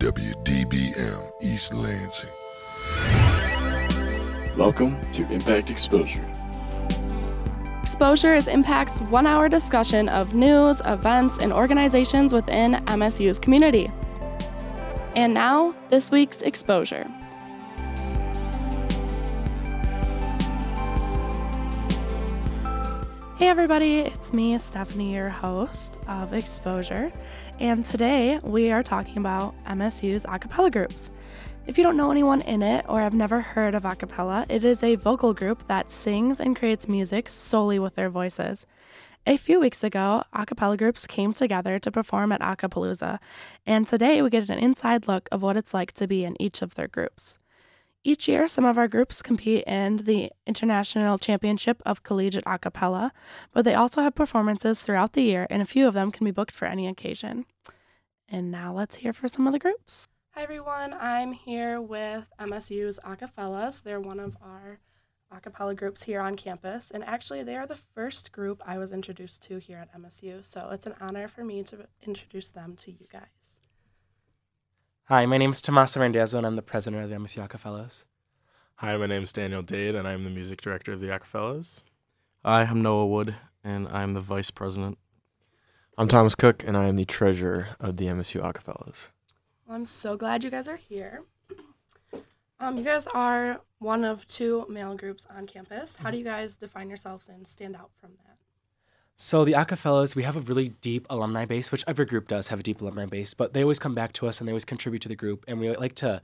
WDBM East Lansing. Welcome to Impact Exposure. Exposure is Impact's one hour discussion of news, events, and organizations within MSU's community. And now, this week's Exposure. Hey, everybody, it's me, Stephanie, your host of Exposure. And today we are talking about MSU's a cappella groups. If you don't know anyone in it or have never heard of a cappella, it is a vocal group that sings and creates music solely with their voices. A few weeks ago, a cappella groups came together to perform at Acapalooza, and today we get an inside look of what it's like to be in each of their groups. Each year, some of our groups compete in the International Championship of Collegiate A Cappella, but they also have performances throughout the year, and a few of them can be booked for any occasion. And now let's hear for some of the groups. Hi, everyone. I'm here with MSU's Acafellas. They're one of our a cappella groups here on campus, and actually, they are the first group I was introduced to here at MSU, so it's an honor for me to introduce them to you guys. Hi, my name is Tommaso Randazzo, and I'm the president of the MSU Acafellas. Hi, my name is Daniel Dade, and I'm the music director of the Acafellas. Hi, I'm Noah Wood, and I'm the vice president. I'm Thomas Cook, and I am the treasurer of the MSU Acafellas. Well, I'm so glad you guys are here. Um, you guys are one of two male groups on campus. How do you guys define yourselves and stand out from that? So the Acafellas, we have a really deep alumni base, which every group does have a deep alumni base, but they always come back to us and they always contribute to the group, and we like to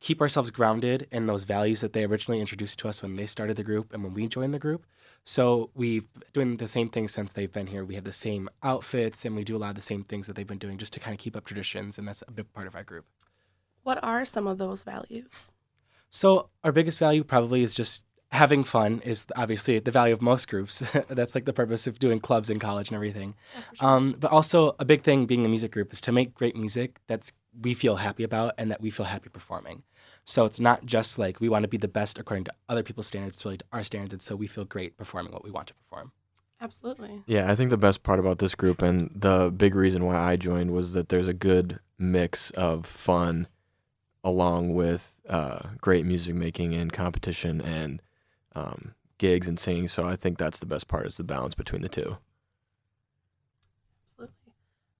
keep ourselves grounded in those values that they originally introduced to us when they started the group and when we joined the group. So we've been doing the same thing since they've been here. We have the same outfits and we do a lot of the same things that they've been doing just to kind of keep up traditions, and that's a big part of our group. What are some of those values? So our biggest value probably is just having fun is obviously the value of most groups. That's like the purpose of doing clubs in college and everything. sure. um, but also a big thing being a music group is to make great music that's we feel happy about and that we feel happy performing. So it's not just like we want to be the best according to other people's standards, it's really our standards, and so we feel great performing what we want to perform. Absolutely. Yeah, I think the best part about this group and the big reason why I joined was that there's a good mix of fun along with uh, great music making and competition and um, gigs and singing. So I think that's the best part is the balance between the two. Absolutely.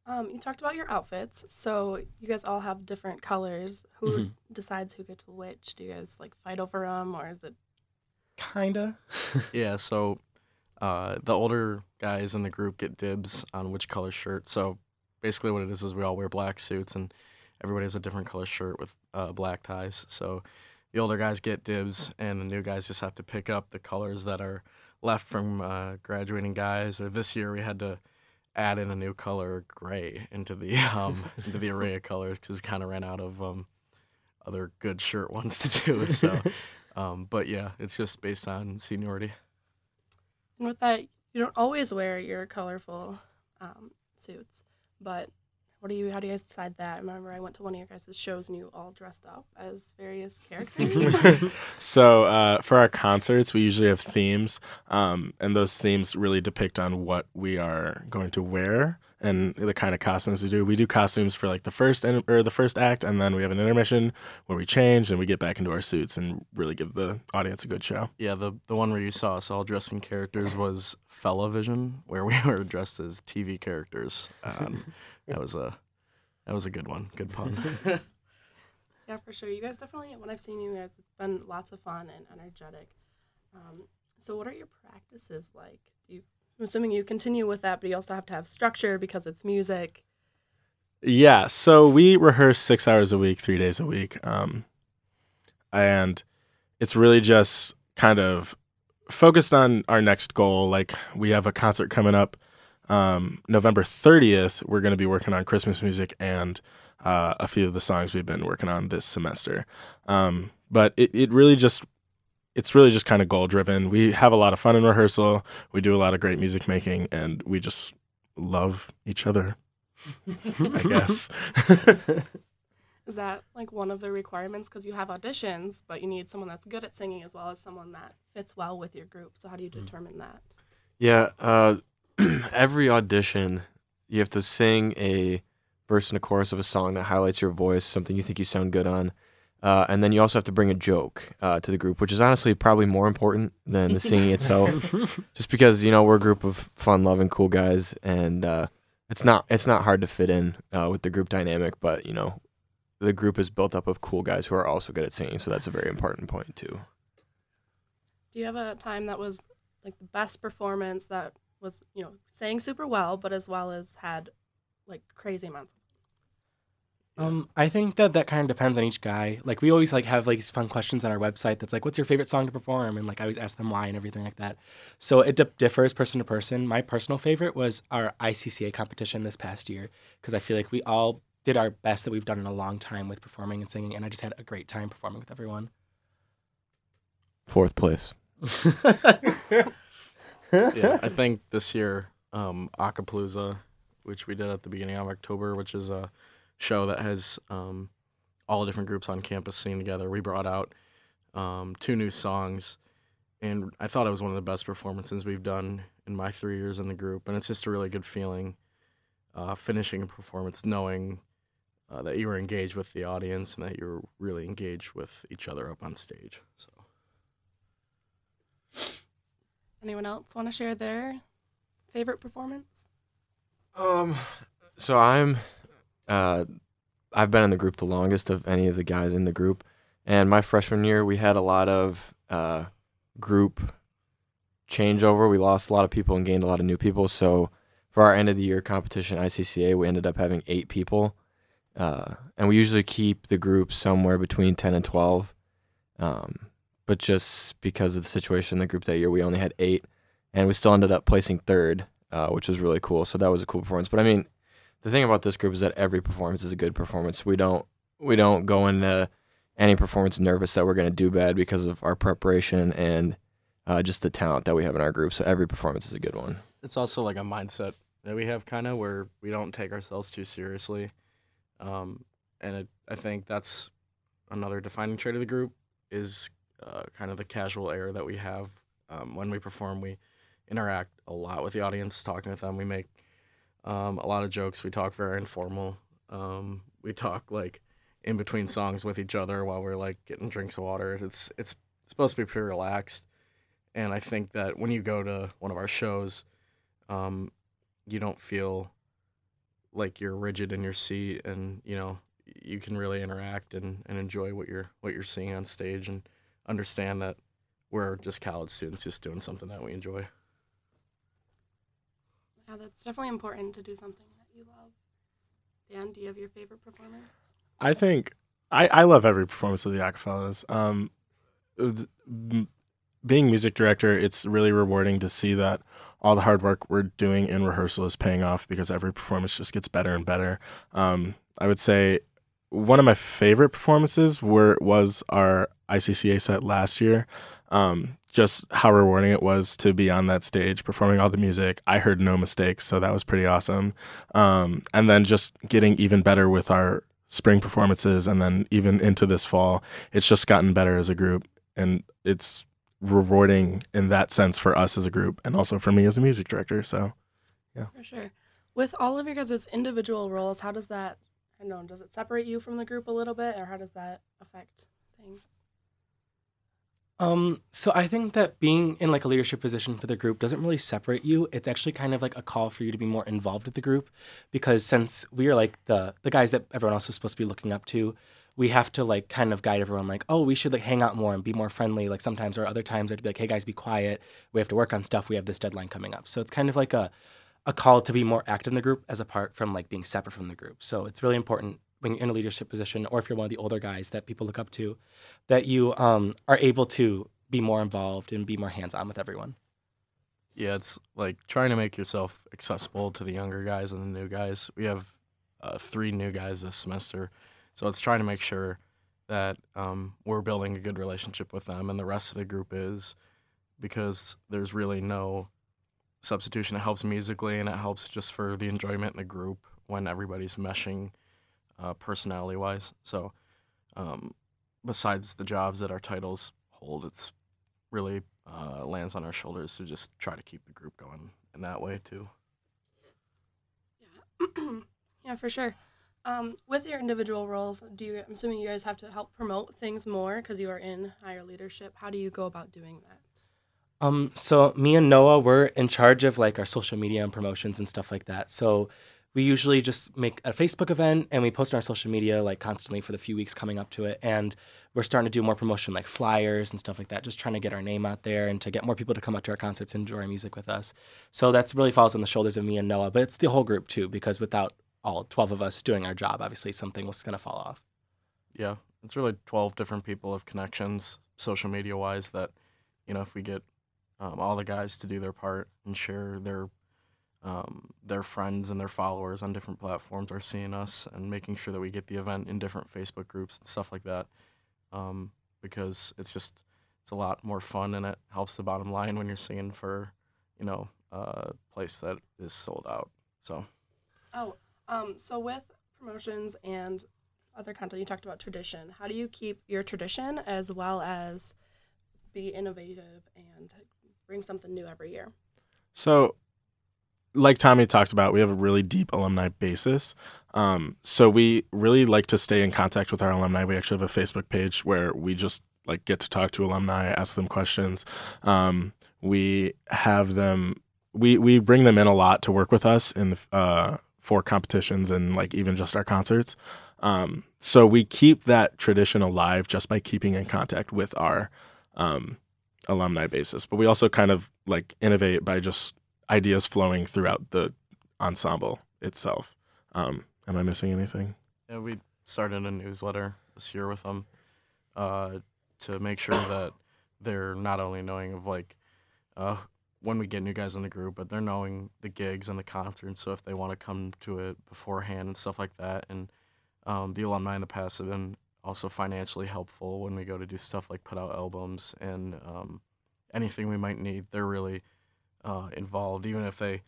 Um, you talked about your outfits. So you guys all have different colors. Who mm-hmm. decides who gets which? Do you guys like fight over them, or is it? Kinda. yeah. So uh, the older guys in the group get dibs on which color shirt. So basically, what it is is we all wear black suits, and everybody has a different color shirt with uh, black ties. So the older guys get dibs, and the new guys just have to pick up the colors that are left from uh, graduating guys. Or this year we had to add in a new color, gray, into the um, into the array of colors because we kind of ran out of um, other good shirt ones to do. So, um, but yeah, it's just based on seniority. And with that, you don't always wear your colorful um, suits, but what do you? How do you guys decide that? I remember I went to one of your guys' shows and you all dressed up as various characters. so uh, for our concerts, we usually have themes, um, and those themes really depict on what we are going to wear and the kind of costumes we do. We do costumes for like the first in, or the first act, and then we have an intermission where we change and we get back into our suits and really give the audience a good show. Yeah, the the one where you saw us all dressing characters was Vision, where we were dressed as TV characters. Um, that was a that was a good one. Good pun. yeah, for sure. You guys definitely. When I've seen you guys, it's been lots of fun and energetic. Um, so, what are your practices like? Do you, I'm assuming you continue with that, but you also have to have structure because it's music. Yeah, so we rehearse six hours a week, three days a week, um, and it's really just kind of focused on our next goal. Like we have a concert coming up um, November 30th, we're going to be working on Christmas music and uh, a few of the songs we've been working on this semester. Um, but it, it really just it's really just kind of goal driven. We have a lot of fun in rehearsal. We do a lot of great music making, and we just love each other. I guess. Is that like one of the requirements? Because you have auditions, but you need someone that's good at singing as well as someone that fits well with your group. So how do you mm. determine that? Yeah, uh, every audition, you have to sing a verse and a chorus of a song that highlights your voice, something you think you sound good on. Uh, and then you also have to bring a joke uh, to the group, which is honestly probably more important than the singing itself. Just because you know we're a group of fun-loving, cool guys, and uh, it's not it's not hard to fit in uh, with the group dynamic. But you know, the group is built up of cool guys who are also good at singing, so that's a very important point too. Do you have a time that was like the best performance that was, you know, sang super well, but as well as had like crazy amounts of Um, I think that that kind of depends on each guy. Like we always like have like these fun questions on our website that's like, "What's your favorite song to perform?" And like I always ask them why and everything like that. So it di- differs person to person. My personal favorite was our ICCA competition this past year because I feel like we all did our best that we've done in a long time with performing and singing, and I just had a great time performing with everyone. Fourth place. yeah, I think this year, um, Acapalooza, which we did at the beginning of October, which is a show that has um, all the different groups on campus singing together. We brought out um, two new songs, and I thought it was one of the best performances we've done in my three years in the group. And it's just a really good feeling uh, finishing a performance, knowing uh, that you were engaged with the audience and that you were really engaged with each other up on stage. So. Anyone else want to share their favorite performance? Um, so I'm, uh, I've been in the group the longest of any of the guys in the group, and my freshman year we had a lot of uh, group changeover. We lost a lot of people and gained a lot of new people. So for our end of the year competition ICCA, we ended up having eight people, uh, and we usually keep the group somewhere between ten and twelve. Um, but just because of the situation in the group that year, we only had eight, and we still ended up placing third, uh, which was really cool. So that was a cool performance. But I mean, the thing about this group is that every performance is a good performance. We don't we don't go into any performance nervous that we're going to do bad because of our preparation and uh, just the talent that we have in our group. So every performance is a good one. it's also like a mindset that we have kind of where we don't take ourselves too seriously um, and it, i think that's another defining trait of the group is uh, kind of the casual air that we have um, when we perform we interact a lot with the audience talking with them. We make um, a lot of jokes. We talk very informal. Um, we talk like in between songs with each other while we're like getting drinks of water. It's it's supposed to be pretty relaxed. And i think that when you go to one of our shows um, you don't feel like you're rigid in your seat and you know you can really interact and, and enjoy what you're what you're seeing on stage. And understand that we're just college students just doing something that we enjoy Yeah, that's definitely important to do something that you love. Dan, do you have your favorite performance? I think I, I love every performance of the Acafellas. Um, being music director, it's really rewarding to see that all the hard work we're doing in rehearsal is paying off because every performance just gets better and better. Um, I would say one of my favorite performances were was our ICCA set last year. Um, just how rewarding it was to be on that stage performing all the music. I heard no mistakes, so that was pretty awesome. Um, and then just getting even better with our spring performances and then even into this fall it's just gotten better as a group and it's rewarding in that sense for us as a group and also for me as a music director so yeah. For sure. With all of your guys' individual roles, how does that, I don't know, does it separate you from the group a little bit, or how does that affect things? Um, so I think that being in like a leadership position for the group doesn't really separate you. It's actually kind of like a call for you to be more involved with the group because since we are like the the guys that everyone else is supposed to be looking up to, we have to like kind of guide everyone like, oh, we should like hang out more and be more friendly. Like sometimes or other times I'd be like, hey guys, be quiet. We have to work on stuff. We have this deadline coming up. So it's kind of like a a call to be more active in the group as apart from like being separate from the group. So it's really important when you're in a leadership position or if you're one of the older guys that people look up to, that you um, are able to be more involved and be more hands-on with everyone. yeah it's like trying to make yourself accessible to the younger guys and the new guys. We have uh, three new guys this semester. So it's trying to make sure that um, we're building a good relationship with them and the rest of the group is because there's really no substitution. It helps musically and it helps just for the enjoyment in the group when everybody's meshing uh, personality wise so um, besides the jobs that our titles hold it's really uh, lands on our shoulders to just try to keep the group going in that way too. Yeah. yeah, for sure. Um, with your individual roles, do you? I'm assuming you guys have to help promote things more because you are in higher leadership. How do you go about doing that? Um, so me and Noah, we're in charge of like our social media and promotions and stuff like that. So we usually just make a Facebook event and we post on our social media like constantly for the few weeks coming up to it. And we're starting to do more promotion like flyers and stuff like that, just trying to get our name out there and to get more people to come out to our concerts and enjoy our music with us. So that's really falls on the shoulders of me and Noah, but it's the whole group too, because without all 12 of us doing our job, obviously something was going to fall off. Yeah, it's really 12 different people of connections, social media wise, that, you know, if we get um, all the guys to do their part and share their um, their friends and their followers on different platforms are seeing us and making sure that we get the event in different Facebook groups and stuff like that. Um, because it's just it's a lot more fun and it helps the bottom line when you're singing for you know a place that is sold out. So Oh, um, so with promotions and other content, you talked about tradition. How do you keep your tradition as well as be innovative and bring something new every year? So, like Tommy talked about, we have a really deep alumni basis. Um, so we really like to stay in contact with our alumni. We actually have a Facebook page where we just like get to talk to alumni, ask them questions. Um, we have them. We we bring them in a lot to work with us in the, uh, for competitions and like even just our concerts. Um, so we keep that tradition alive just by keeping in contact with our um, alumni basis. But we also kind of like innovate by just ideas flowing throughout the ensemble itself. Um, am I missing anything? yeah, we started a newsletter this year with them uh, to make sure that they're not only knowing of like uh, when we get new guys in the group, but they're knowing the gigs and the concerts. So if they want to come to it beforehand and stuff like that, and um, the alumni in the past have been also financially helpful when we go to do stuff like put out albums and um, anything we might need. They're really uh, involved, even if they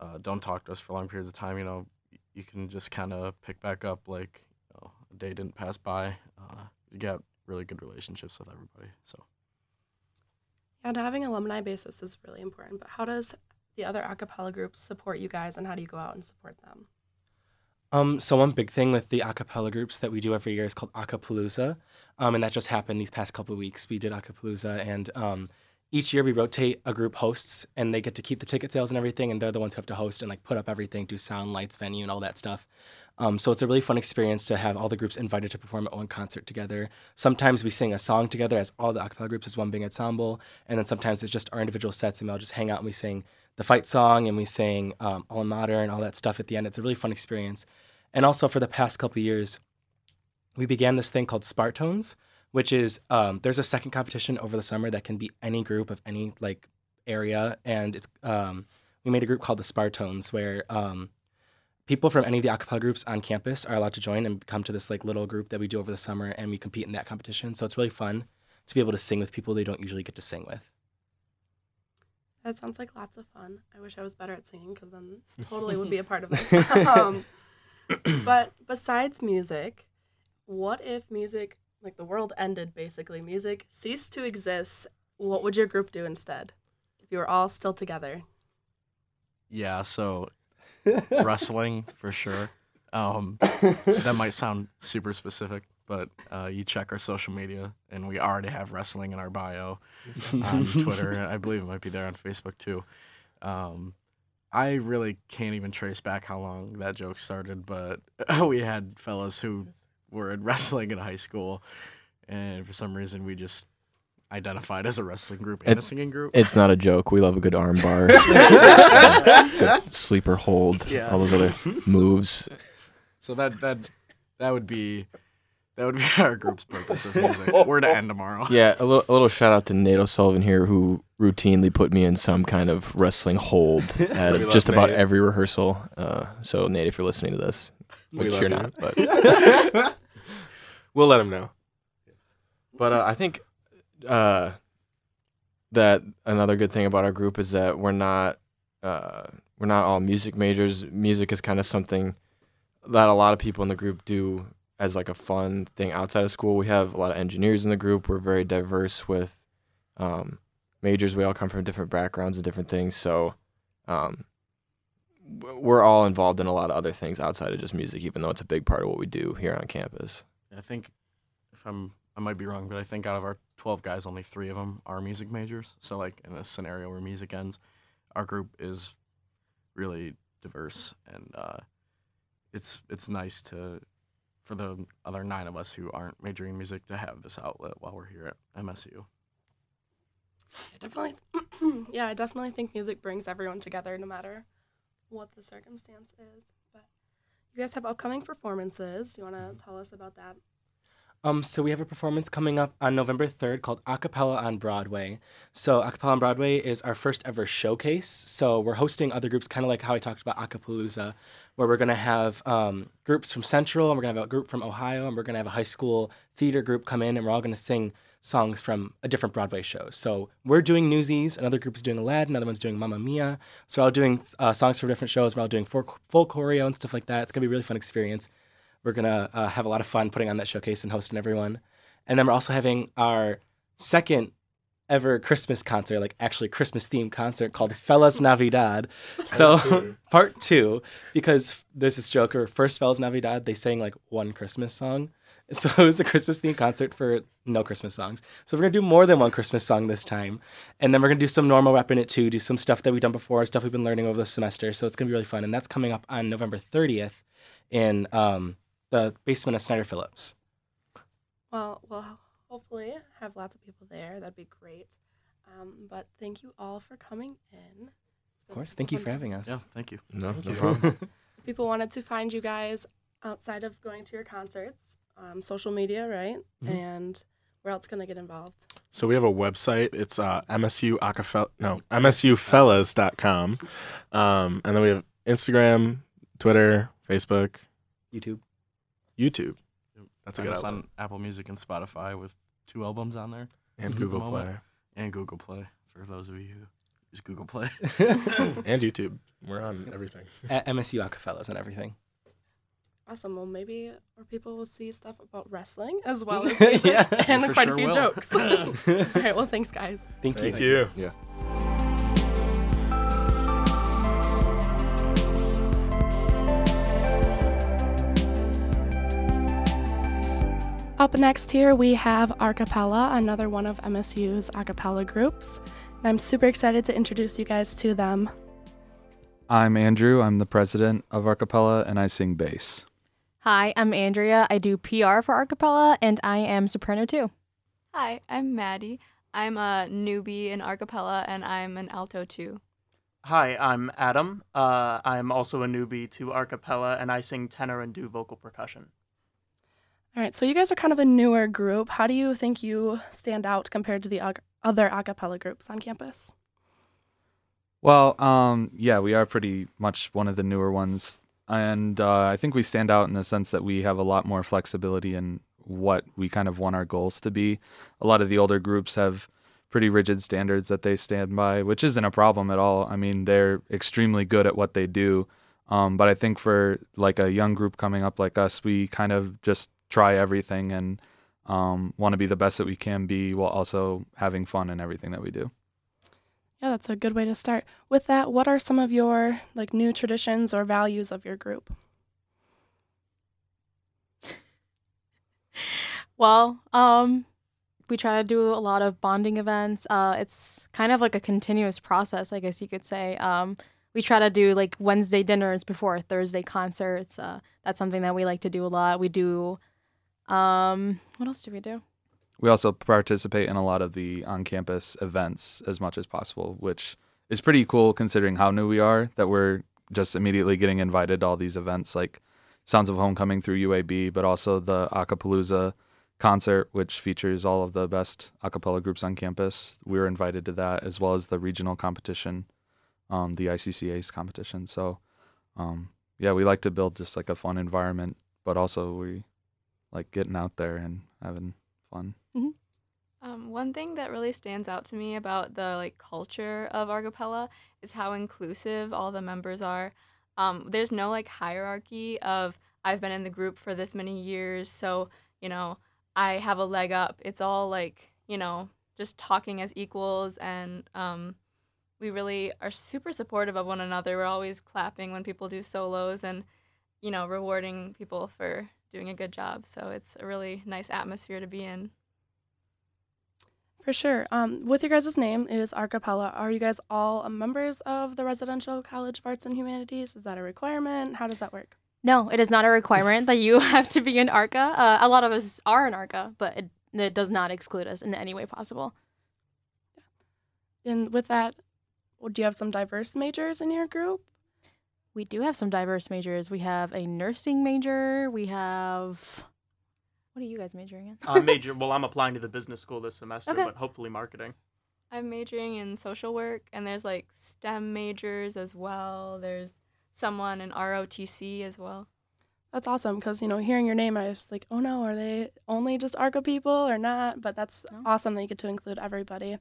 uh, don't talk to us for long periods of time. You know, you can just kind of pick back up like you know, a day didn't pass by. Uh, you got really good relationships with everybody. So. Yeah, and having alumni basis is really important. But how does the other acapella groups support you guys, and how do you go out and support them? Um, so one big thing with the acapella groups that we do every year is called Acapalooza, um, and that just happened these past couple of weeks. We did Acapalooza, and um, each year we rotate a group hosts, and they get to keep the ticket sales and everything, and they're the ones who have to host and like put up everything, do sound, lights, venue, and all that stuff. Um, so it's a really fun experience to have all the groups invited to perform at one concert together. Sometimes we sing a song together as all the acapella groups as one big ensemble, and then sometimes it's just our individual sets, and we all just hang out and we sing the fight song and we sing um, Alma Mater and all that stuff at the end. It's a really fun experience. And also for the past couple years, we began this thing called Spartones, which is um, there's a second competition over the summer that can be any group of any like area, and it's um, we made a group called the Spartones where um, people from any of the acapella groups on campus are allowed to join and come to this like little group that we do over the summer, and we compete in that competition. So it's really fun to be able to sing with people they don't usually get to sing with. That sounds like lots of fun. I wish I was better at singing because then totally would be a part of this. um, but besides music, what if music, like the world ended basically, music ceased to exist? What would your group do instead? If you were all still together? Yeah, so wrestling for sure. Um, that might sound super specific, but uh, you check our social media, and we already have wrestling in our bio on Twitter. and I believe it might be there on Facebook too. Um, I really can't even trace back how long that joke started, but we had fellas who were in wrestling in high school, and for some reason we just identified as a wrestling group and a singing group. It's not a joke. We love a good arm bar, sleeper hold, Yeah. all those other moves. So that that that would be that would be our group's purpose of music. We're to end tomorrow. Yeah, a little, a little shout out to Nate O'Sullivan here, who routinely put me in some kind of wrestling hold at just about Nate. every rehearsal. Uh, so, Nate, if you're listening to this, We which you're you. not, but We'll let him know. But uh, I think uh, that another good thing about our group is that we're not uh, we're not all music majors. Music is kind of something that a lot of people in the group do as like a fun thing outside of school. We have a lot of engineers in the group. We're very diverse with um, majors. We all come from different backgrounds and different things. So um, we're all involved in a lot of other things outside of just music, even though it's a big part of what we do here on campus. I think if I'm I might be wrong, but I think out of our 12 guys, only three of them are music majors. So like in a scenario where music ends, our group is really diverse, and uh, it's it's nice to for the other nine of us who aren't majoring in music to have this outlet while we're here at MSU. I definitely, yeah, I definitely think music brings everyone together, no matter what the circumstance is. You guys have upcoming performances. You want to tell us about that? Um, so we have a performance coming up on November 3rd called Acapella on Broadway. So Acapella on Broadway is our first ever showcase. So we're hosting other groups, kind of like how I talked about Acapalooza, where we're going to have um, groups from Central, and we're going to have a group from Ohio, and we're going to have a high school theater group come in, and we're all going to sing songs from a different Broadway show. So we're doing Newsies, another group is doing Aladdin, another one's doing Mamma Mia. So we're all doing uh, songs from different shows. We're all doing full, full choreo and stuff like that. It's going to be a really fun experience. We're gonna uh, have a lot of fun putting on that showcase and hosting everyone. And then we're also having our second ever Christmas concert, like actually Christmas themed concert called Fellas Navidad. So part two, because there's this joke or first Fellas Navidad, they sang like one Christmas song. So it was a Christmas themed concert for no Christmas songs. So we're gonna do more than one Christmas song this time. And then we're gonna do some normal rep in it too, do some stuff that we've done before, stuff we've been learning over the semester. So it's gonna be really fun. And that's coming up on November 30th in um, the basement of Snyder Phillips. Well, we'll hopefully have lots of people there. That'd be great. Um, but thank you all for coming in. Of course. Thank you for having us. Yeah, thank you. No, Thank no you. problem. People wanted to find you guys outside of going to your concerts, um, social media, right? Mhm. And where else can they get involved? So we have a website. It's uh, MSU Acapella, no, MSUfellas.com. Um, and then we have Instagram, Twitter, Facebook, YouTube. YouTube. That's a good us outlet. on Apple Music and Spotify with two albums on there, And. Google Moment. Play. and Google Play for those of you who use Google Play. And YouTube. We're on everything. At MSU Acafellas and everything. Awesome. Well, maybe or people will see stuff about wrestling as well as music Yeah. and quite sure a few will. jokes. All right. Well, thanks, guys. Thank you. Thank you. yeah. Up next here, we have Arcapella, another one of MSU's acapella groups. And I'm super excited to introduce you guys to them. I'm Andrew. I'm the president of Arcapella, and I sing bass. Hi, I'm Andrea. I do PR for Arcapella, and I am soprano too. Hi, I'm Maddie. I'm a newbie in Arcapella and I'm an alto too. Hi, I'm Adam. Uh, I'm also a newbie to Arcapella, and I sing tenor and do vocal percussion. All right, so you guys are kind of a newer group. How do you think you stand out compared to the ac- other acapella groups on campus? Well, um, yeah, we are pretty much one of the newer ones, and uh, I think we stand out in the sense that we have a lot more flexibility in what we kind of want our goals to be. A lot of the older groups have pretty rigid standards that they stand by, which isn't a problem at all. I mean, they're extremely good at what they do. Um, but I think for like a young group coming up like us, we kind of just try everything and um, want to be the best that we can be while also having fun in everything that we do. Yeah, that's a good way to start. With that, what are some of your like new traditions or values of your group? Well, um, we try to do a lot of bonding events. Uh, it's kind of like a continuous process, I guess you could say. Um, we try to do like Wednesday dinners before Thursday concerts. Uh, that's something that we like to do a lot. We do. Um, what else do we do? We also participate in a lot of the on campus events as much as possible, which is pretty cool considering how new we are that we're just immediately getting invited to all these events like Sounds of Homecoming through UAB, but also the Acapalooza concert, which features all of the best a groups on campus. We were invited to that as well as the regional competition, um, the ICCA's competition. So, um, yeah, we like to build just like a fun environment, but also we like getting out there and having fun. Um, one thing that really stands out to me about the like culture of Arcapella is how inclusive all the members are. Um, there's no like hierarchy of I've been in the group for this many years, so you know I have a leg up. It's all like you know just talking as equals, and um, we really are super supportive of one another. We're always clapping when people do solos and, you know, rewarding people for doing a good job. So it's a really nice atmosphere to be in. For sure. Um, with your guys' name, it is Arcapella. Are you guys all members of the Residential College of Arts and Humanities? Is that a requirement? How does that work? No, it is not a requirement that you have to be in ARCA. Uh, a lot of us are in ARCA, but it, it does not exclude us in any way possible. And with that, do you have some diverse majors in your group? We do have some diverse majors. We have a nursing major. We have. What are you guys majoring in? uh, major. Well, I'm applying to the business school this semester, Okay. but hopefully marketing. I'm majoring in social work, and there's like STEM majors as well. There's someone in ROTC as well. That's awesome because, you know, hearing your name, I was like, oh no, are they only just ARCA people or not? But that's No. awesome that you get to include everybody.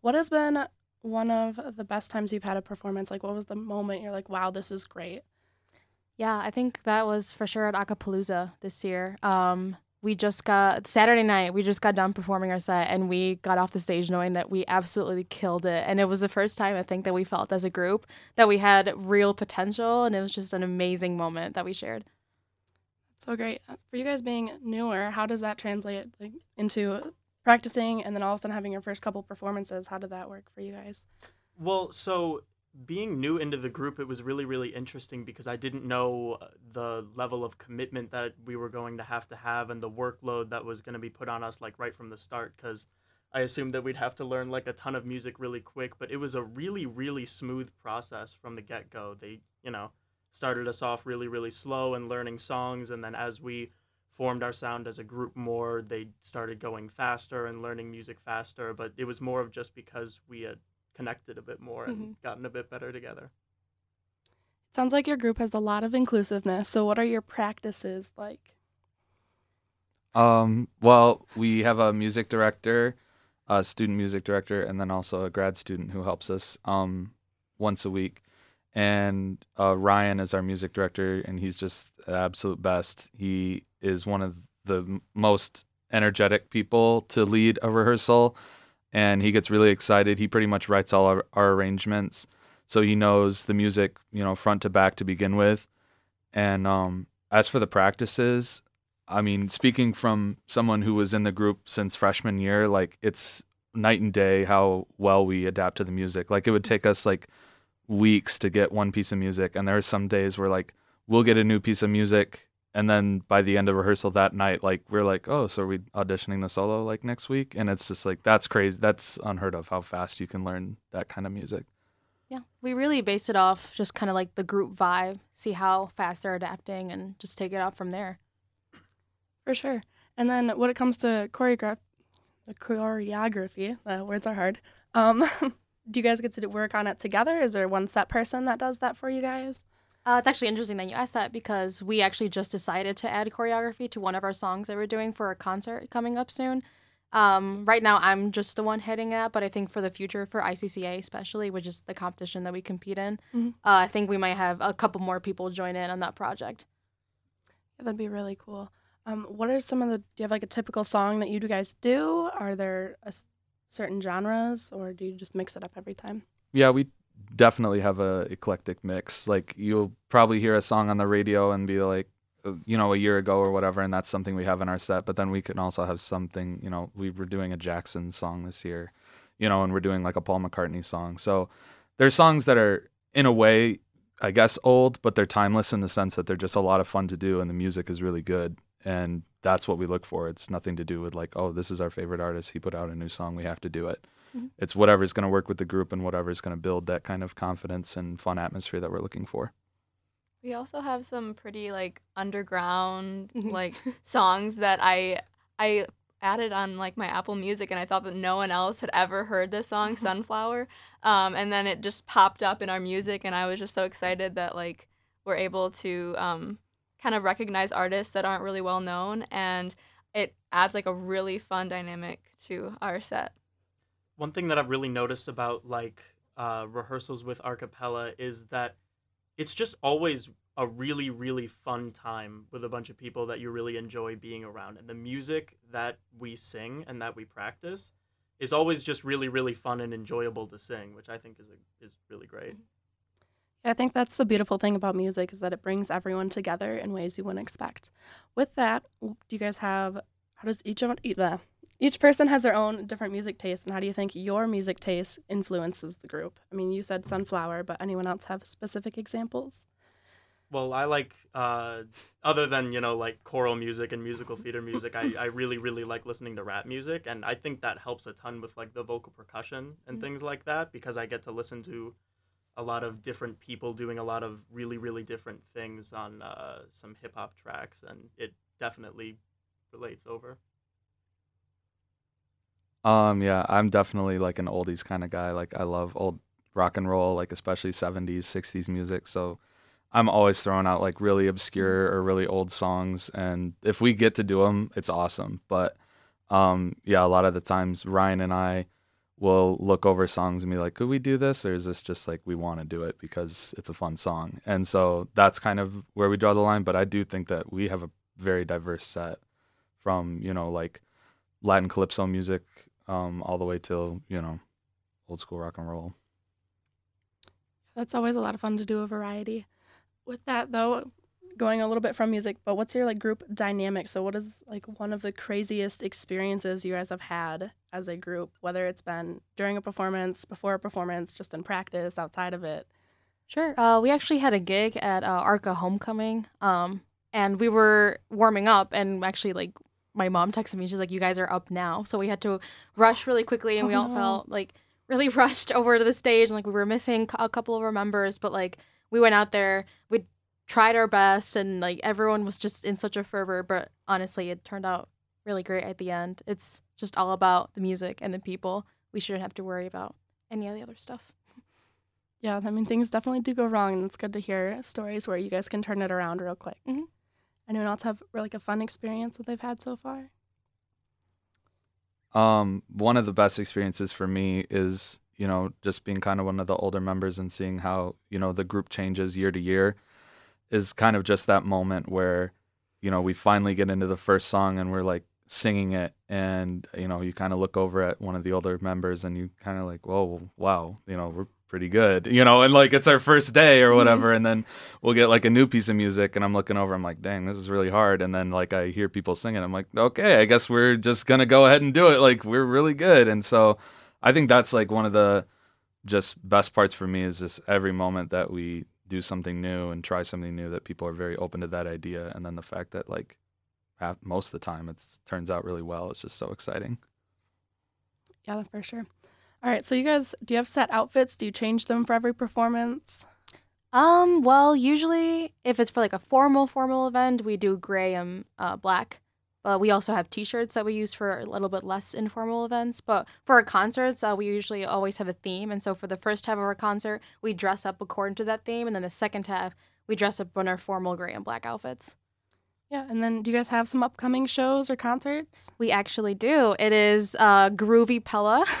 What has been one of the best times you've had a performance? Like, what was the moment you're like, wow, this is great? Yeah, I think that was for sure at Acapalooza this year. Um, we just got Saturday night. We just got done performing our set, and we got off the stage knowing that we absolutely killed it. And it was the first time I think that we felt as a group that we had real potential, and it was just an amazing moment that we shared. So great. For you guys being newer, how does that translate like, into practicing and then all of a sudden having your first couple performances? How did that work for you guys? Well, so being new into the group, it was really, really interesting because I didn't know uh, the level of commitment that we were going to have to have and the workload that was going to be put on us, like right from the start. Because I assumed that we'd have to learn like a ton of music really quick, but it was a really, really smooth process from the get go. They, you know, started us off really, really slow and learning songs, and then as we formed our sound as a group more, they started going faster and learning music faster. But it was more of just because we had connected a bit more and Mhm. gotten a bit better together. Sounds like your group has a lot of inclusiveness. So, what are your practices like? Um, well, we have a music director, a student music director, and then also a grad student who helps us um, once a week. And uh, Ryan is our music director, and he's just the absolute best. He is one of the most energetic people to lead a rehearsal, and he gets really excited. He pretty much writes all our, our arrangements, so he knows the music, you know, front to back to begin with. And um, as for the practices, I mean, speaking from someone who was in the group since freshman year, like it's night and day how well we adapt to the music. Like it would take us like weeks to get one piece of music, and there are some days where like we'll get a new piece of music, and then by the end of rehearsal that night, like we're like, oh, so are we auditioning the solo like next week? And it's just like that's crazy. That's unheard of how fast you can learn that kind of music. Yeah, we really based it off just kind of like the group vibe, see how fast they're adapting, and just take it off from there. For sure. And then when it comes to choreograph, the choreography, the words are hard. Um, do you guys get to work on it together? Is there one set person that does that for you guys? Uh, it's actually interesting that you asked that because we actually just decided to add choreography to one of our songs that we're doing for a concert coming up soon. Um, right now, I'm just the one heading it, but I think for the future, for ICCA especially, which is the competition that we compete in, Mhm. uh, I think we might have a couple more people join in on that project. Yeah, that'd be really cool. Um, what are some of the? Do you have like a typical song that you guys do? Are there a s certain genres, or do you just mix it up every time? Yeah, we definitely have a eclectic mix. Like you'll probably hear a song on the radio and be like, uh, you know, a year ago or whatever, and that's something we have in our set. But then we can also have something, you know, we were doing a Jackson song this year, you know, and we're doing like a Paul McCartney song. So there's songs that are in a way, I guess, old, but they're timeless in the sense that they're just a lot of fun to do, and the music is really good. And that's what we look for. It's nothing to do with like, oh, this is our favorite artist. He put out a new song. We have to do it Mhm. it's whatever's going to work with the group and whatever's going to build that kind of confidence and fun atmosphere that we're looking for. We also have some pretty like underground Mhm. like songs that I I added on like my Apple Music and I thought that no one else had ever heard this song Sunflower. Um, and then it just popped up in our music and I was just so excited that like we're able to um, kind of recognize artists that aren't really well known and it adds like a really fun dynamic to our set. One thing that I've really noticed about like uh, rehearsals with Arcapella is that it's just always a really really fun time with a bunch of people that you really enjoy being around and the music that we sing and that we practice is always just really really fun and enjoyable to sing, which I think is a, is really great. yeah, I think that's the beautiful thing about music is that it brings everyone together in ways you wouldn't expect. With that, do you guys have how does each of each, each person has their own different music taste and how do you think your music taste influences the group? I mean, you said Sunflower, but anyone else have specific examples? Well, I like uh, other than you know like choral music and musical theater music. I, I really really like listening to rap music, and I think that helps a ton with like the vocal percussion and Mm. things like that because I get to listen to a lot of different people doing a lot of really really different things on uh, some hip hop tracks, and it definitely relates over. Um, yeah, I'm definitely like an oldies kind of guy. Like I love old rock and roll, like especially 70s, 60s music. So I'm always throwing out like really obscure or really old songs, and if we get to do them, it's awesome. But um, yeah, a lot of the times Ryan and I will look over songs and be like, could we do this, or is this just like we want to do it because it's a fun song? And so that's kind of where we draw the line. But I do think that we have a very diverse set from you know like Latin calypso music um, all the way till you know old school rock and roll. That's always a lot of fun to do a variety. With that though, going a little bit from music, but what's your like group dynamic? So what is like one of the craziest experiences you guys have had as a group, whether it's been during a performance, before a performance, just in practice, outside of it? Sure. Uh, we actually had a gig at uh, Arca Homecoming, um, and we were warming up, and actually, like, my mom texted me. She's like, "You guys are up now," so we had to rush really quickly, and we Oh, all no. felt like really rushed over to the stage, and like we were missing a couple of our members, but like we went out there, we tried our best, and like everyone was just in such a fervor. But honestly, it turned out really great at the end. It's just all about the music and the people. We shouldn't have to worry about any of the other stuff. Yeah, I mean things definitely do go wrong, and it's good to hear stories where you guys can turn it around real quick. Mhm. Anyone else have like a fun experience that they've had so far? Um, one of the best experiences for me is, you know, just being kind of one of the older members and seeing how, you know, the group changes year to year is kind of just that moment where, you know, we finally get into the first song and we're like singing it and, you know, you kind of look over at one of the older members and you kind of like, whoa, wow, you know, we're pretty good, you know, and like it's our first day or mm-hmm. whatever. And then we'll get like a new piece of music and I'm looking over, I'm like, dang, this is really hard. And then like I hear people singing, I'm like, okay, I guess we're just gonna go ahead and do it. Like we're really good. And so I think that's like one of the just best parts for me is just every moment that we do something new and try something new that people are very open to that idea. And then the fact that like most of the time it turns out really well. It's just so exciting. Yeah, for sure. All right, so you guys, do you have set outfits? Do you change them for every performance? Um, well, usually if it's for like a formal formal event, we do gray and uh, black. But we also have T-shirts that we use for a little bit less informal events. But for our concerts, uh, we usually always have a theme, and so for the first half of our concert, we dress up according to that theme, and then the second half, we dress up in our formal gray and black outfits. Yeah, and then do you guys have some upcoming shows or concerts? We actually do. It is uh, Groovy Pella.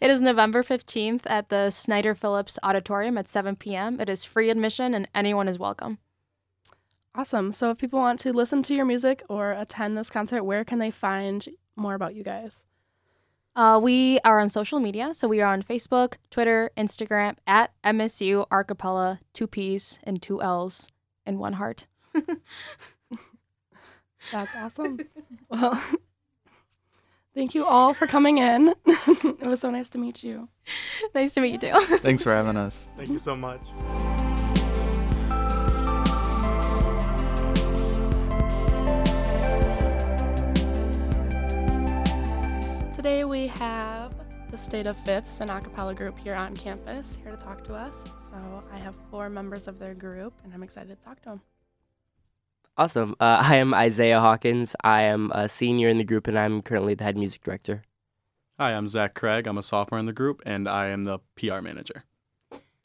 it is November 15th at the Snyder Phillips Auditorium at 7 p.m. It is free admission, and anyone is welcome. Awesome. So if people want to listen to your music or attend this concert, where can they find more about you guys? Uh, we are on social media. So we are on Facebook, Twitter, Instagram at MSU Archipelago, two P's and two L's and one heart. That's awesome. well, thank you all for coming in. it was so nice to meet you. nice to meet you too. Thanks for having us. Thank you so much. Today we have the State of Fifths, an a cappella group here on campus, here to talk to us. So I have four members of their group, and I'm excited to talk to them. Awesome. Uh, I am Isaiah Hawkins. I am a senior in the group, and I'm currently the head music director. Hi, I'm Zach Craig. I'm a sophomore in the group, and I am the PR manager.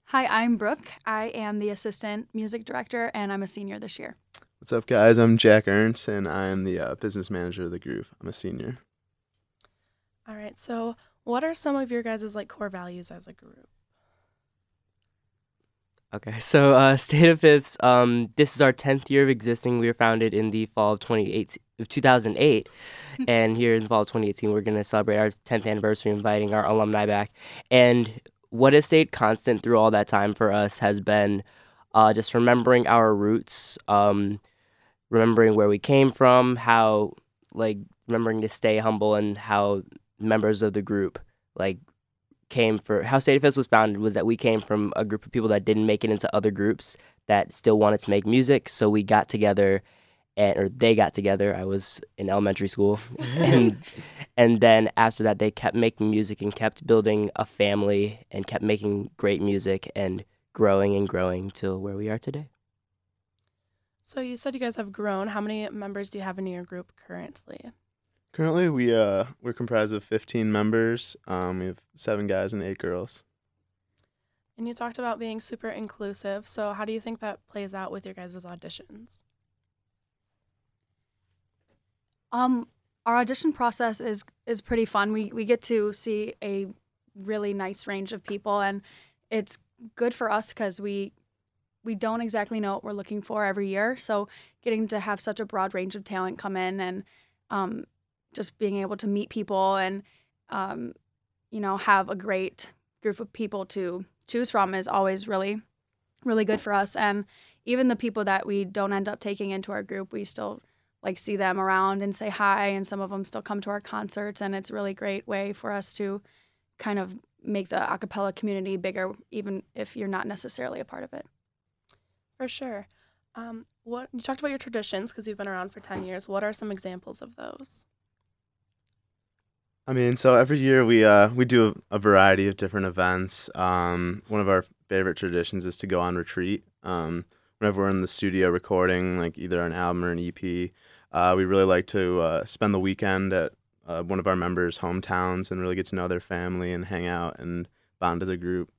Hi, I'm Brooke. I am the assistant music director, and I'm a senior this year. What's up, guys? I'm Jack Ernst, and I am the uh, business manager of the group. I'm a senior. All right. So, what are some of your guys' like core values as a group? Okay, so uh, State of Fifths, um, this is our 10th year of existing. We were founded in the fall of 2008, of 2008. and here in the fall of 2018, we're going to celebrate our 10th anniversary, inviting our alumni back. And what has stayed constant through all that time for us has been uh, just remembering our roots, um, remembering where we came from, how, like, remembering to stay humble and how members of the group, like, came for how State of Fifths was founded was that we came from a group of people that didn't make it into other groups that still wanted to make music. So we got together, and or they got together. I was in elementary school, and and then after that, they kept making music and kept building a family and kept making great music and growing and growing till where we are today. So you said you guys have grown. How many members do you have in your group currently? Currently, we uh we're comprised of 15 members. Um, we have seven guys and eight girls. And you talked about being super inclusive. So how do you think that plays out with your guys' auditions? Um, our audition process is is pretty fun. We we get to see a really nice range of people, and it's good for us because we we don't exactly know what we're looking for every year. So getting to have such a broad range of talent come in and um, just being able to meet people and um, you know have a great group of people to choose from is always really really good for us. And even the people that we don't end up taking into our group, we still like see them around and say hi and some of them still come to our concerts and it's a really great way for us to kind of make the acapella community bigger even if you're not necessarily a part of it For sure. Um, what you talked about your traditions because you've been around for 10 years. What are some examples of those? I mean, so every year we uh we do a, a variety of different events. Um, one of our favorite traditions is to go on retreat. Um, whenever we're in the studio recording, like either an album or an EP, uh, we really like to uh, spend the weekend at uh, one of our members' hometowns and really get to know their family and hang out and bond as a group.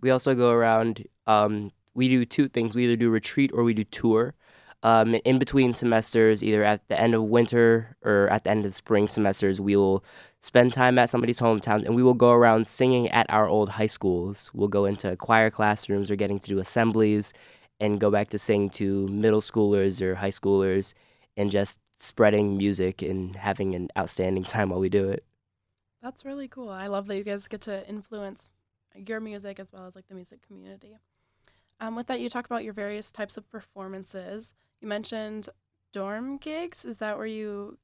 We also go around. Um, we do two things. We either do retreat or we do tour. Um, in between semesters, either at the end of winter or at the end of the spring semesters, we will spend time at somebody's hometown and we will go around singing at our old high schools. We'll go into choir classrooms or getting to do assemblies and go back to sing to middle schoolers or high schoolers and just spreading music and having an outstanding time while we do it. That's really cool. I love that you guys get to influence your music as well as like the music community. Um, with that, you talked about your various types of performances. You mentioned dorm gigs. Is that where you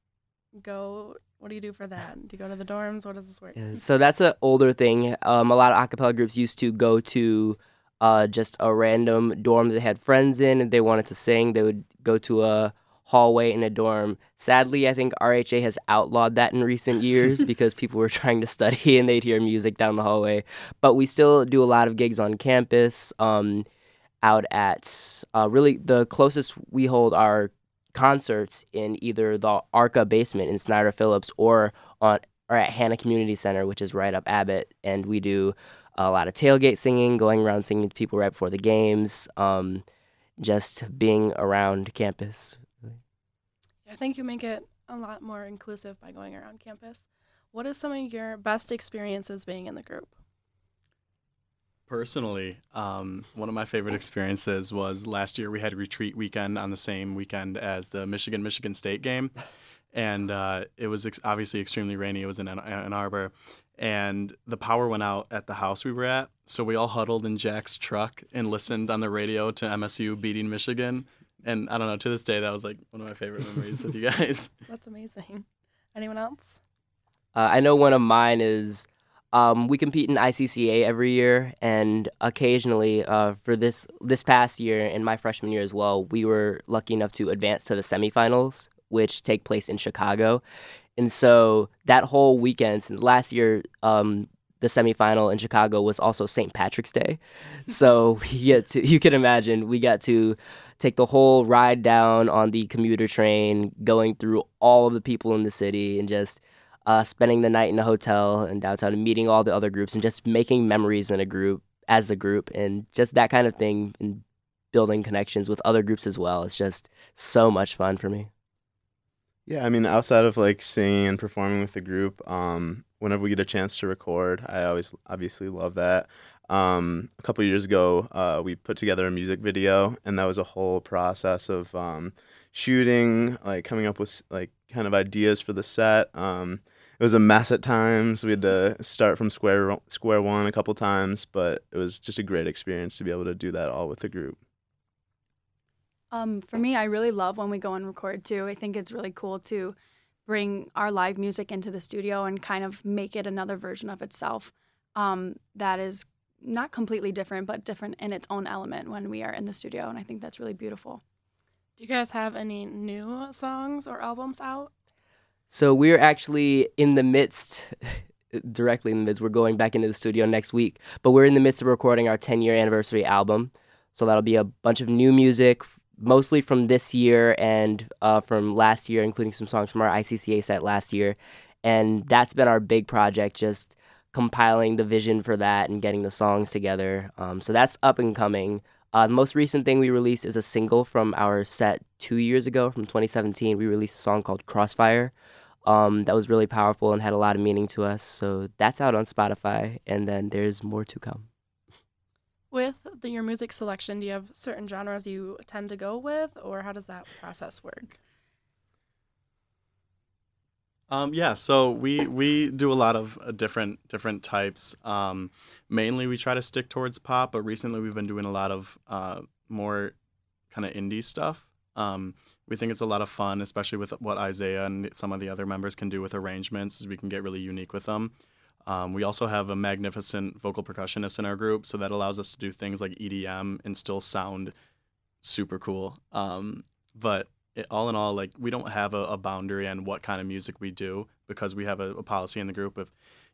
go? What do you do for that? Do you go to the dorms? What does this work? Yeah, so that's an older thing. Um, a lot of acapella groups used to go to uh, just a random dorm that they had friends in and they wanted to sing. They would go to a hallway in a dorm. Sadly, I think RHA has outlawed that in recent years because people were trying to study and they'd hear music down the hallway. But we still do a lot of gigs on campus. Um, out at uh, really the closest we hold our concerts in either the Arca basement in Snyder Phillips or on or at Hannah Community Center, which is right up Abbott, and we do a lot of tailgate singing, going around singing to people right before the games, um, just being around campus. I think you make it a lot more inclusive by going around campus. What is some of your best experiences being in the group? Personally, um, one of my favorite experiences was last year we had retreat weekend on the same weekend as the Michigan Michigan State game, and uh, it was ex- obviously extremely rainy. It was in Ann-, Ann Arbor, and the power went out at the house we were at. So we all huddled in Jack's truck and listened on the radio to MSU beating Michigan. And I don't know, to this day, that was like one of my favorite memories with you guys. That's amazing. Anyone else? Uh, I know one of mine is um, we compete in ICCA every year, and occasionally, uh, for this this past year and my freshman year as well, we were lucky enough to advance to the semifinals, which take place in Chicago. And so that whole weekend, since last year, um, the semifinal in Chicago was also St. Patrick's Day. So we get to you can imagine we got to take the whole ride down on the commuter train, going through all of the people in the city, and just uh, spending the night in a hotel in downtown and meeting all the other groups and just making memories in a group as a group and just that kind of thing and building connections with other groups as well. It's just so much fun for me. Yeah, I mean, outside of like singing and performing with the group, um, whenever we get a chance to record, I always obviously love that. Um, a couple years ago, uh, we put together a music video, and that was a whole process of um, shooting, like coming up with like kind of ideas for the set. Um, it was a mess at times. We had to start from square square one a couple times, but it was just a great experience to be able to do that all with the group. Um, for me, I really love when we go and record too. I think it's really cool to bring our live music into the studio and kind of make it another version of itself um, that is not completely different, but different in its own element when we are in the studio. And I think that's really beautiful. Do you guys have any new songs or albums out? So we're actually in the midst, directly in the midst. We're going back into the studio next week, but we're in the midst of recording our 10 year anniversary album. So that'll be a bunch of new music, mostly from this year and uh, from last year, including some songs from our ICCA set last year. And that's been our big project, just compiling the vision for that and getting the songs together. Um, so that's up and coming. Uh, the most recent thing we released is a single from our set two years ago, from 2017. We released a song called Crossfire. Um, that was really powerful and had a lot of meaning to us. So that's out on Spotify, and then there's more to come. With the, your music selection, do you have certain genres you tend to go with, or how does that process work? Um, yeah, so we we do a lot of uh, different different types. Um, mainly, we try to stick towards pop, but recently we've been doing a lot of uh, more kind of indie stuff. Um, we think it's a lot of fun, especially with what Isaiah and some of the other members can do with arrangements, as we can get really unique with them. Um, we also have a magnificent vocal percussionist in our group, so that allows us to do things like EDM and still sound super cool. Um, but it, all in all, like we don't have a, a, boundary on what kind of music we do because we have a, a, policy in the group. If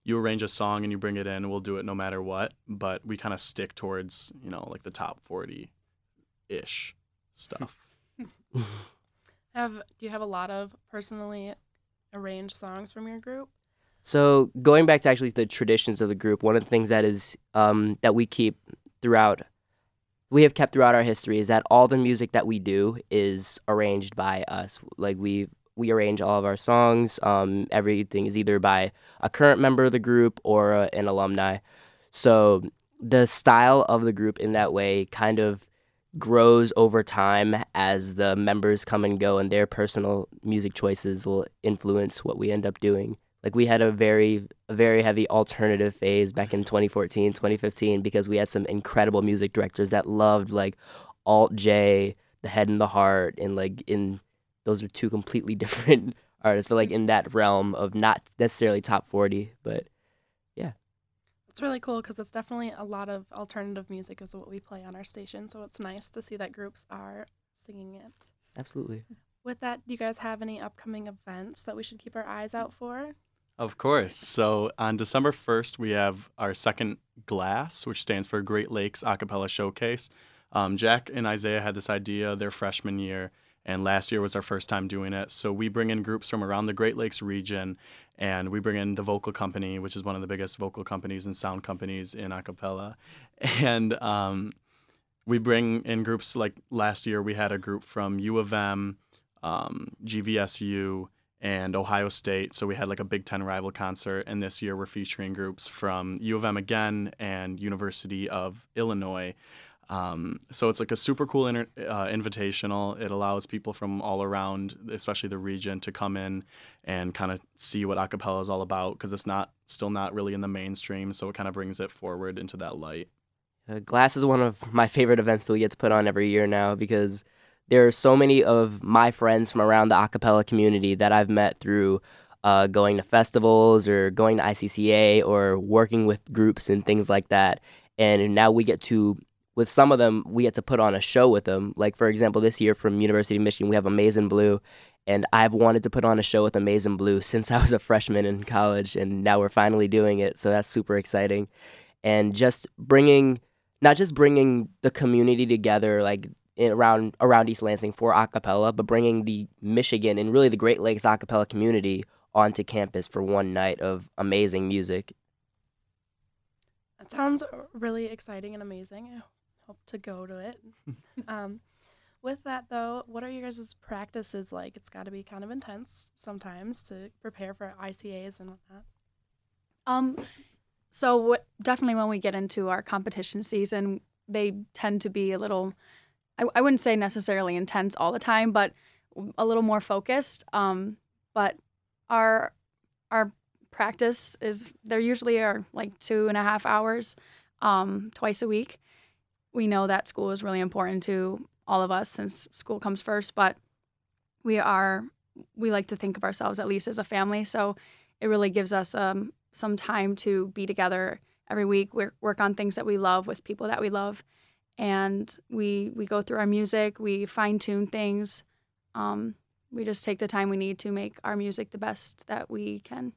you arrange a song and you bring it in, we'll do it no matter what. But we kind of stick towards you know like the top forty ish stuff. have do you have a lot of personally arranged songs from your group? So going back to actually the traditions of the group, one of the things that is um, that we keep throughout we have kept throughout our history is that all the music that we do is arranged by us. Like we we arrange all of our songs. Um, everything is either by a current member of the group or uh, an alumni. So the style of the group in that way kind of grows over time as the members come and go and their personal music choices will influence what we end up doing like we had a very a very heavy alternative phase back in 2014 2015 because we had some incredible music directors that loved like alt j the head and the heart and like in those are two completely different artists but like in that realm of not necessarily top 40 but yeah. It's really cool because it's definitely a lot of alternative music is what we play on our station so it's nice to see that groups are singing it. Absolutely. With that do you guys have any upcoming events that we should keep our eyes out for of course. So on December 1st, we have our second GLASS, which stands for Great Lakes Acapella Showcase. Um, Jack and Isaiah had this idea their freshman year, and last year was our first time doing it. So we bring in groups from around the Great Lakes region, and we bring in the Vocal Company, which is one of the biggest vocal companies and sound companies in acapella. And um, we bring in groups like last year, we had a group from U of M, um, GVSU, and Ohio State. So we had like a Big Ten rival concert, and this year we're featuring groups from U of M again and University of Illinois. Um, so it's like a super cool inter- uh, invitational. It allows people from all around, especially the region, to come in and kind of see what acapella is all about because it's not still not really in the mainstream. So it kind of brings it forward into that light. Uh, Glass is one of my favorite events that we get to put on every year now because there are so many of my friends from around the acapella community that I've met through uh, going to festivals or going to ICCA or working with groups and things like that. And now we get to, with some of them, we get to put on a show with them. Like, for example, this year from University of Michigan, we have Amazing Blue. And I've wanted to put on a show with Amazing Blue since I was a freshman in college. And now we're finally doing it. So that's super exciting. And just bringing, not just bringing the community together, like in, around around East Lansing for acapella, but bringing the Michigan and really the Great Lakes acapella community onto campus for one night of amazing music. That sounds really exciting and amazing. I hope to go to it. um, With that though, what are your guys' practices like? It's got to be kind of intense sometimes to prepare for ICCAs and whatnot. Um, so what, definitely when we get into our competition season, they tend to be a little, I, I wouldn't say necessarily intense all the time, but a little more focused. Um, but our our practice is they're usually are like two and a half hours, um, twice a week. We know that school is really important to all of us since school comes first, but we are we like to think of ourselves at least as a family. So it really gives us um, some time to be together every week, work, work on things that we love with people that we love, and we we go through our music, we fine tune things. Um, we just take the time we need to make our music the best that we can.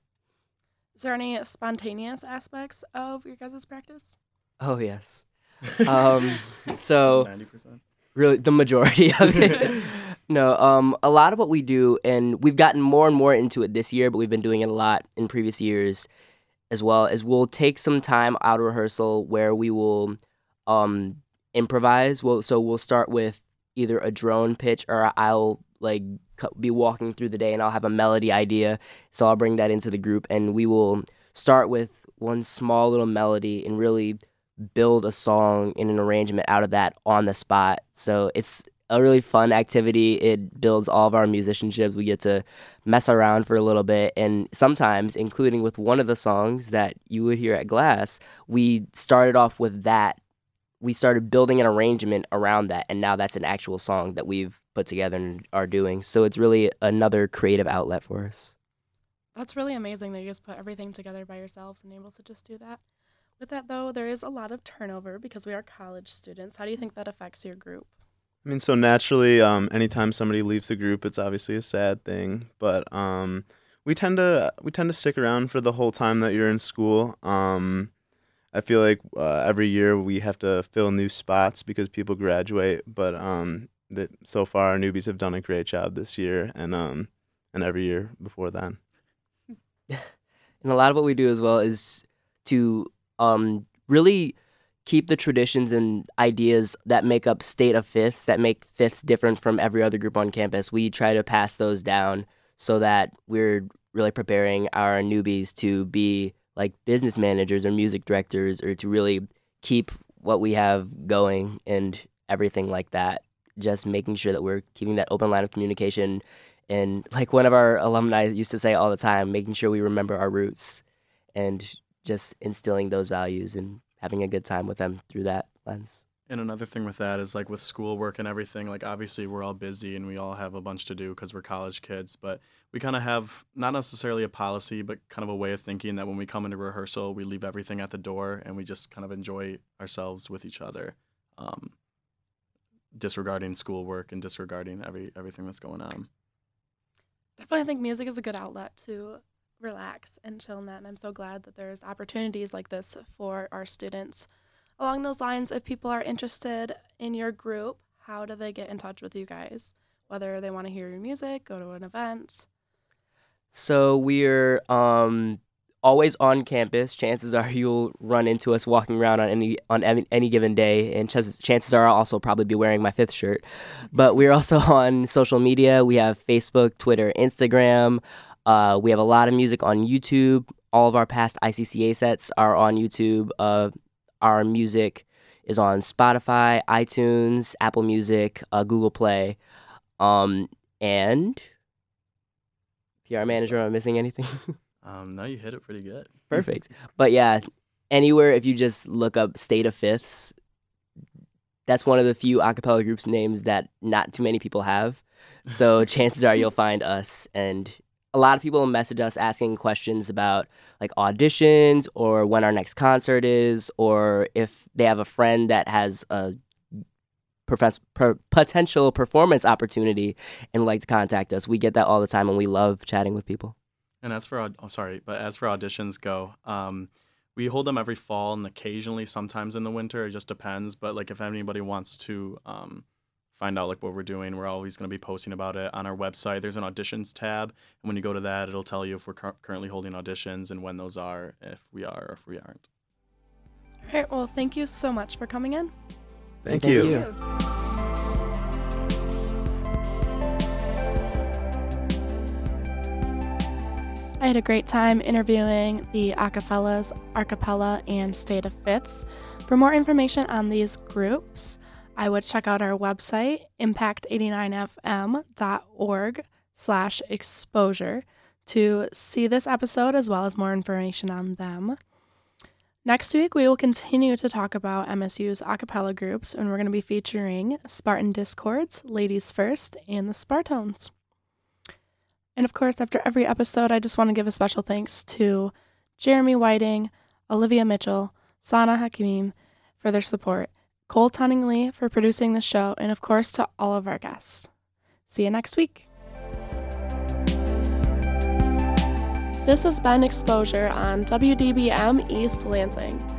Is there any spontaneous aspects of your guys' practice? Oh yes. Um, so 90%. really the majority of it. no, um, a lot of what we do, and we've gotten more and more into it this year, but we've been doing it a lot in previous years as well. Is we'll take some time out of rehearsal where we will um, improvise. Well, so we'll start with either a drone pitch or I'll like be walking through the day and I'll have a melody idea. So I'll bring that into the group and we will start with one small little melody and really build a song in an arrangement out of that on the spot. So it's a really fun activity. It builds all of our musicianships. We get to mess around for a little bit. And sometimes, including with one of the songs that you would hear at Glass, we started off with that. We started building an arrangement around that. And now that's an actual song that we've put together and are doing. So it's really another creative outlet for us. That's really amazing that you guys put everything together by yourselves and able to just do that. With that though, there is a lot of turnover because we are college students. How do you think that affects your group? I mean, so naturally, um, anytime somebody leaves the group, it's obviously a sad thing. But um, we tend to we tend to stick around for the whole time that you're in school. Um, I feel like uh, every year we have to fill new spots because people graduate. But um, that so far our newbies have done a great job this year, and um, and every year before then. And a lot of what we do as well is to um, really keep the traditions and ideas that make up state of fifths that make fifths different from every other group on campus. We try to pass those down so that we're really preparing our newbies to be like business managers or music directors or to really keep what we have going and everything like that. Just making sure that we're keeping that open line of communication and like one of our alumni used to say all the time, making sure we remember our roots and just instilling those values and having a good time with them through that lens. And another thing with that is like with schoolwork and everything, like obviously we're all busy and we all have a bunch to do because we're college kids, but we kind of have not necessarily a policy, but kind of a way of thinking that when we come into rehearsal, we leave everything at the door and we just kind of enjoy ourselves with each other, um, disregarding schoolwork and disregarding every everything that's going on. Definitely I think music is a good outlet to relax and chill in that. And I'm so glad that there's opportunities like this for our students. Along those lines, if people are interested in your group, how do they get in touch with you guys? Whether they want to hear your music, go to an event. So we're um, always on campus. Chances are you'll run into us walking around on any on any, given day, and chances, chances are I'll also probably be wearing my fifth shirt. But we're also on social media. We have Facebook, Twitter, Instagram. Uh, we have a lot of music on YouTube. All of our past ICCA sets are on YouTube. Uh, our music is on Spotify, iTunes, Apple Music, uh, Google Play, um, and PR manager. Am I missing anything? Um, no, you hit it pretty good. Perfect. But yeah, anywhere if you just look up State of Fifths, that's one of the few acapella groups names that not too many people have. So chances are you'll find us and a lot of people message us asking questions about like auditions or when our next concert is or if they have a friend that has a per- potential performance opportunity and like to contact us. We get that all the time and we love chatting with people. And as for oh, sorry, but as for auditions go, um, we hold them every fall and occasionally, sometimes in the winter. It just depends. But like, if anybody wants to um, find out like what we're doing. We're always going to be posting about it on our website. There's an auditions tab, and when you go to that, it'll tell you if we're currently holding auditions and when those are, if we are or if we aren't. All right. Well, thank you so much for coming in. Thank, you. You. I had a great time interviewing the Acafellas, Archipella, and State of Fifths. For more information on these groups, I would check out our website, impact89fm.org slash exposure to see this episode as well as more information on them. Next week, we will continue to talk about MSU's a cappella groups, and we're going to be featuring Spartan Dischords, Ladies First, and the Spartones. And of course, after every episode, I just want to give a special thanks to Jeremy Whiting, Olivia Mitchell, Sana Hakim for their support, Cole Tunningly for producing the show, and of course to all of our guests. See you next week. This has been Exposure on WDBM East Lansing.